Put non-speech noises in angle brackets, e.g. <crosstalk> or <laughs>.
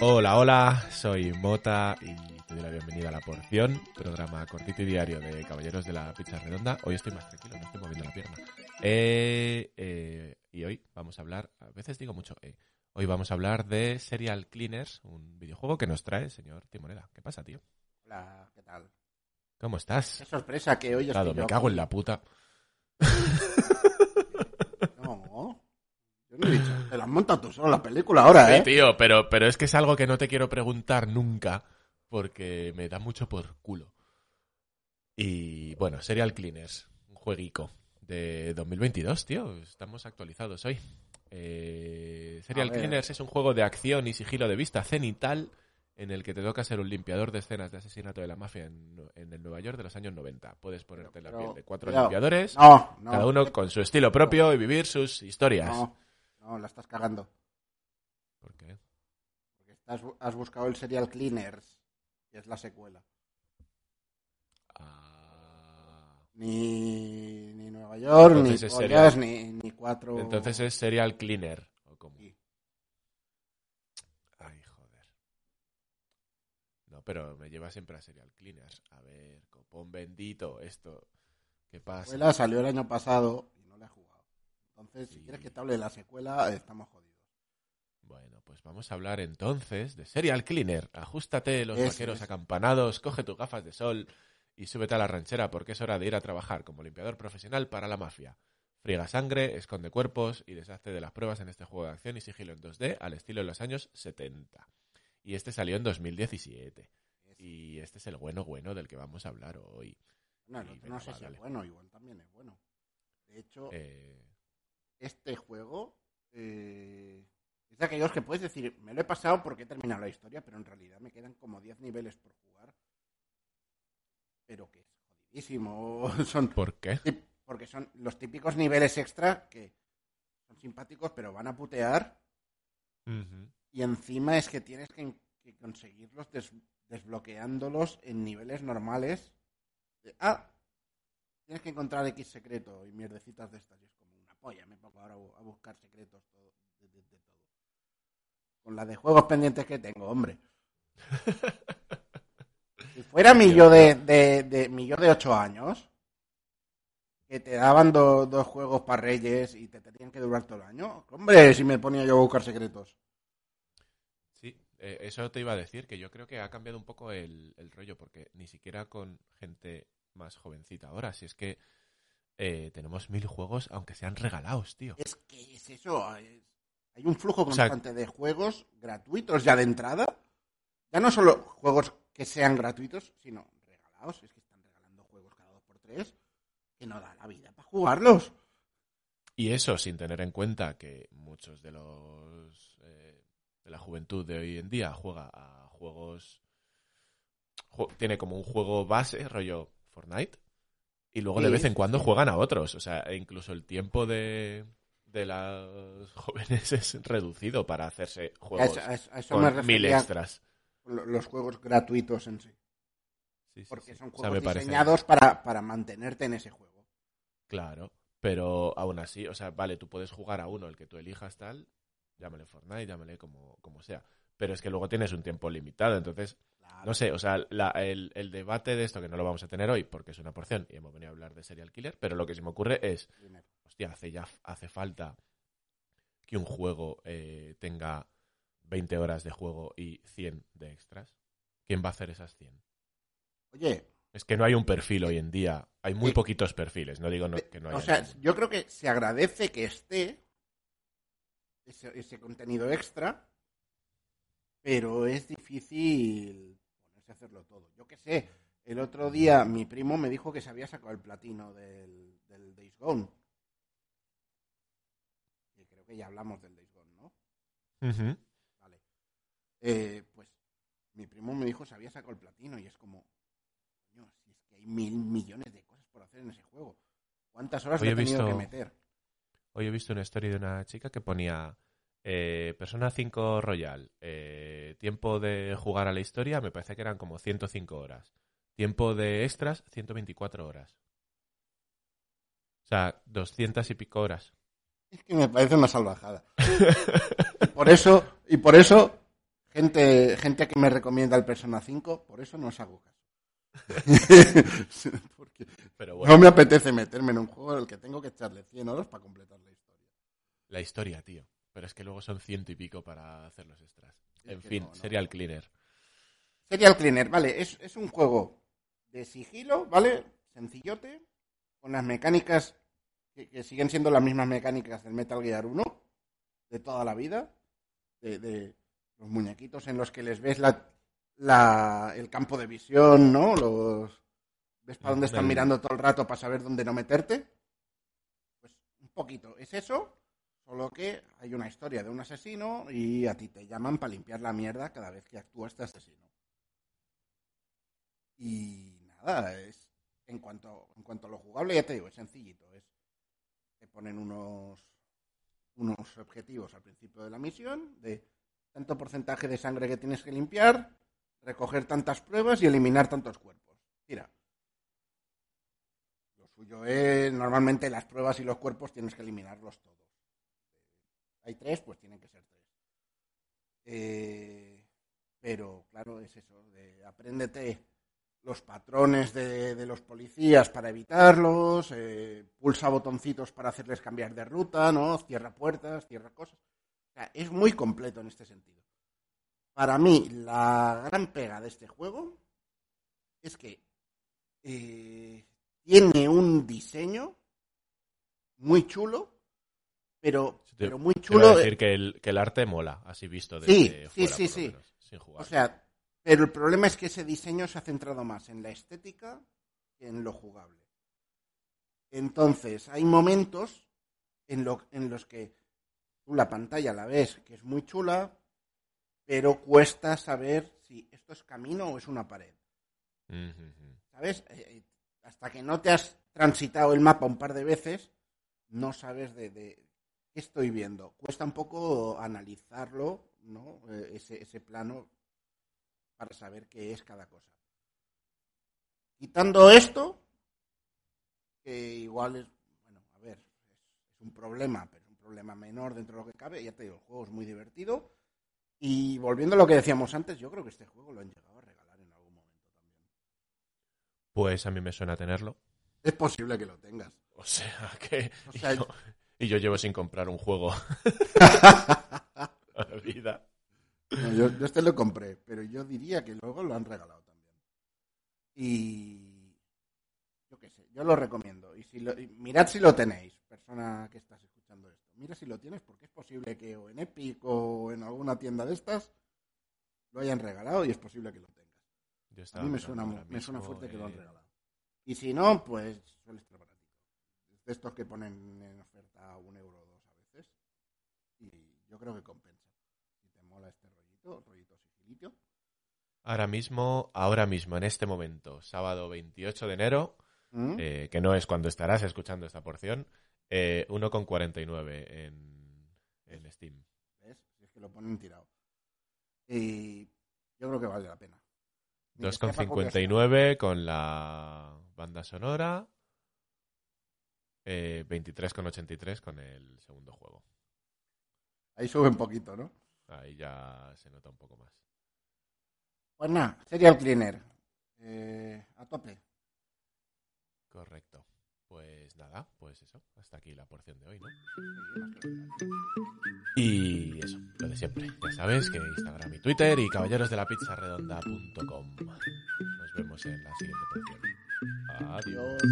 Hola, hola, soy Mota y te doy la bienvenida a La Porción, programa cortito y diario de Caballeros de la Pizza Redonda. Hoy estoy más tranquilo, no estoy moviendo la pierna. Eh, eh, y hoy vamos a hablar, a veces digo mucho, eh, hoy vamos a hablar de Serial Cleaners, un videojuego que nos trae el señor Timoneda. ¿Qué pasa, tío? Hola, ¿qué tal? ¿Cómo estás? Qué sorpresa que hoy Claro, estoy me yo cago en la puta. No, yo no he dicho. Te la has montado tú solo la película ahora, Sí, ¿eh? tío, pero, pero es que es algo que no te quiero preguntar nunca porque me da mucho por culo. Y bueno, Serial Cleaners, un jueguico de 2022, tío. Estamos actualizados hoy. Eh, Serial. Cleaners es un juego de acción y sigilo de vista cenital en el que te toca ser un limpiador de escenas de asesinato de la mafia en, en el Nueva York de los años 90. Puedes ponerte en la Pero- piel de cuatro limpiadores, No, no. cada uno con su estilo propio y vivir sus historias. No, no, la estás cagando. ¿Por qué? Porque has buscado el Serial Cleaners, que es la secuela. Ah. Ni, ni Nueva York, Entonces ni pollas, ni, ni cuatro... Entonces es serial cleaner. ¿o cómo? Sí. Ay, joder. No, pero me lleva siempre a serial cleaners. A ver, copón bendito, esto. ¿Qué La pasa? secuela salió el año pasado y no la he jugado. Entonces, si quieres que te hable de la secuela, estamos jodidos. Bueno, pues vamos a hablar entonces de serial cleaner. Ajustate los vaqueros es. acampanados, coge tus gafas de sol y súbete a la ranchera porque es hora de ir a trabajar como limpiador profesional para la mafia. Friega sangre, esconde cuerpos y deshazte de las pruebas en este juego de acción y sigilo en 2D al estilo de los años 70. Y este salió en 2017. Y este es el bueno bueno del que vamos a hablar hoy. No, el otro no sé si es bueno, igual también es bueno. De hecho, Eh, este juego eh, es de aquellos que puedes decir, me lo he pasado porque he terminado la historia, pero en realidad me quedan como 10 niveles por jugar. Pero que es jodidísimo. <laughs> Son, ¿Por qué? porque son los típicos niveles extra que son simpáticos, pero van a putear. Ujú. Y encima es que tienes que, que conseguirlos des- desbloqueándolos en niveles normales. De, ah, tienes que encontrar X secreto y mierdecitas de estas. Y es como una polla, me pongo ahora a bu- a buscar secretos todo, de, de- de todo. Con la de juegos pendientes que tengo, hombre. <laughs> Si fuera mi yo de, de, de- mi yo de 8 años, que te daban do- dos juegos para Reyes y te tenían que durar todo el año, hombre, si me ponía yo a buscar secretos. Eh, eso te iba a decir, que yo creo que ha cambiado un poco el, el rollo, porque ni siquiera con gente más jovencita ahora, si es que eh, tenemos mil juegos, aunque sean regalados, tío. Es que es eso. es- hay un flujo O sea- constante de juegos gratuitos ya de entrada. Ya no solo juegos que sean gratuitos, sino regalados. Es que están regalando juegos cada dos por tres que no da la vida para jugarlos. Y eso sin tener en cuenta que muchos de los eh, de la juventud de hoy en día juega a juegos ju- tiene como un juego base rollo Fortnite y luego de Sí, vez en cuando juegan a otros, o sea, incluso el tiempo de de los <laughs> jóvenes es reducido para hacerse juegos eso, a eso- a eso con me mil extras. los juegos gratuitos en sí. Sí, sí, Porque son O sea, juegos diseñados para, para mantenerte en ese juego. Claro, pero aún así, o sea, vale, tú puedes jugar a uno, el que tú elijas tal, llámale Fortnite, llámale como, como sea, pero es que luego tienes un tiempo limitado, entonces, no sé, o sea, la- el, el debate de esto, que no lo vamos a tener hoy porque es una porción y hemos venido a hablar de Serial Killer, pero lo que se me ocurre es, hostia, hace ya hace falta que un juego eh, tenga 20 horas de juego y 100 de extras. ¿Quién va a hacer esas 100? Oye, Es que no hay un perfil hoy en día, hay muy poquitos perfiles, no digo no- que no haya o sea, ninguno. yo creo que se agradece que esté ese, ese contenido extra, pero es difícil ponerse a hacerlo todo. Yo qué sé, el otro día mi primo me dijo que se había sacado el platino del, del Days Gone. Y creo que ya hablamos del Days Gone, ¿no? Vale. Eh, pues mi primo me dijo que se había sacado el platino y es como, coño, si es que hay mil millones de cosas por hacer en ese juego. ¿Cuántas horas Hoy he he tenido visto- que meter? Hoy he visto una historia de una chica que ponía eh, Persona 5 Royal, eh, tiempo de jugar a la historia, me parece que eran como 105 horas. Tiempo de extras, 124 horas. O sea, doscientas y pico horas. Es que me parece una salvajada. <laughs> por eso, y por eso, gente, gente que me recomienda el Persona 5, por eso no os hago caso. <laughs> Porque Pero bueno, no me apetece meterme en un juego en el que tengo que echarle 100 horas para completar la historia. la historia, tío. Pero es que luego son ciento y pico para hacer los extras. Es En fin, no, no. Serial Cleaner. Serial Cleaner, vale, es, es un juego de sigilo, ¿vale? Sencillote, con las mecánicas que, que siguen siendo las mismas mecánicas del Metal Gear 1, de toda la vida, de, de los muñequitos en los que les ves la, la- el campo de visión, ¿no? Los, ves para dónde están mirando todo el rato para saber dónde no meterte. Pues un poquito, es eso, solo que hay una historia de un asesino y a ti te llaman para limpiar la mierda cada vez que actúa este asesino. Y nada, es en cuanto, en cuanto a lo jugable, ya te digo, es sencillito. Es, te ponen unos, unos objetivos al principio de la misión de tanto porcentaje de sangre que tienes que limpiar, recoger tantas pruebas y eliminar tantos cuerpos. Mira. Lo suyo es, normalmente las pruebas y los cuerpos tienes que eliminarlos todos. Hay tres, pues tienen que ser tres. Eh, pero claro, es eso, de apréndete los patrones de, los policías para evitarlos, eh, pulsa botoncitos para hacerles cambiar de ruta, ¿no? Cierra puertas, cierra cosas. O sea, es muy completo en este sentido. Para mí, la gran pega de este juego es que eh, tiene un diseño muy chulo, pero, Sí, te- pero muy Quiero chulo. decir que el, que el arte mola, así visto Sí, desde sí, fuera, sí, sí. menos, sin jugar. O sea, pero el problema es que ese diseño se ha centrado más en la estética que en lo jugable. Entonces, hay momentos en, lo- en los que tú la pantalla la ves que es muy chula, pero cuesta saber si esto es camino o es una pared. ¿Sabes? Eh, hasta que no te has transitado el mapa un par de veces, no sabes de, de qué estoy viendo. Cuesta un poco analizarlo, ¿no? Eh, ese, ese plano para saber qué es cada cosa. Quitando esto, que igual es, bueno, a ver, es, es un problema, pero es un problema menor dentro de lo que cabe. Ya te digo, el juego es muy divertido. Y volviendo a lo que decíamos antes, yo creo que este juego lo han llegado a regalar en algún momento también. Pues a mí me suena tenerlo. Es posible que lo tengas. O sea <laughs> que. O sea, y, yo, y yo llevo sin comprar un juego. <laughs> la vida. No, yo, yo este lo compré, pero yo diría que luego lo han regalado también. Y yo qué sé, yo lo recomiendo. Y si lo- y mirad si lo tenéis, persona que estás escuchando. Mira si lo tienes, porque es posible que o en Epic o en alguna tienda de estas lo hayan regalado y es posible que lo tengas. Yo A mí me suena, me fuerte que lo han eh, regalado. Y si no, pues suele estar baratito. De estos que ponen en oferta un euro o dos a veces. Y yo creo que compensa. Si te mola este rollito, rollito sigilito. Ahora mismo, ahora mismo, en este momento, sábado 28 de enero, ¿Mm? eh, que no es cuando estarás escuchando esta porción, eh, 1,49 en, en Steam. ¿Ves? Si es que lo ponen tirado. Y yo creo que vale la pena. Ni que sea para copiarse. 2,59 con la banda sonora. Eh, 23,83 con el segundo juego. Ahí sube un poquito, ¿no? Ahí ya se nota un poco más. Pues nada, Serial Cleaner. Eh, a tope. Correcto. Pues nada, pues eso. Hasta aquí la porción de hoy, ¿no? Y eso, lo de siempre. Ya sabes que Instagram y Twitter y caballerosdelapizzaredonda.com. Nos vemos en la siguiente porción. Adiós.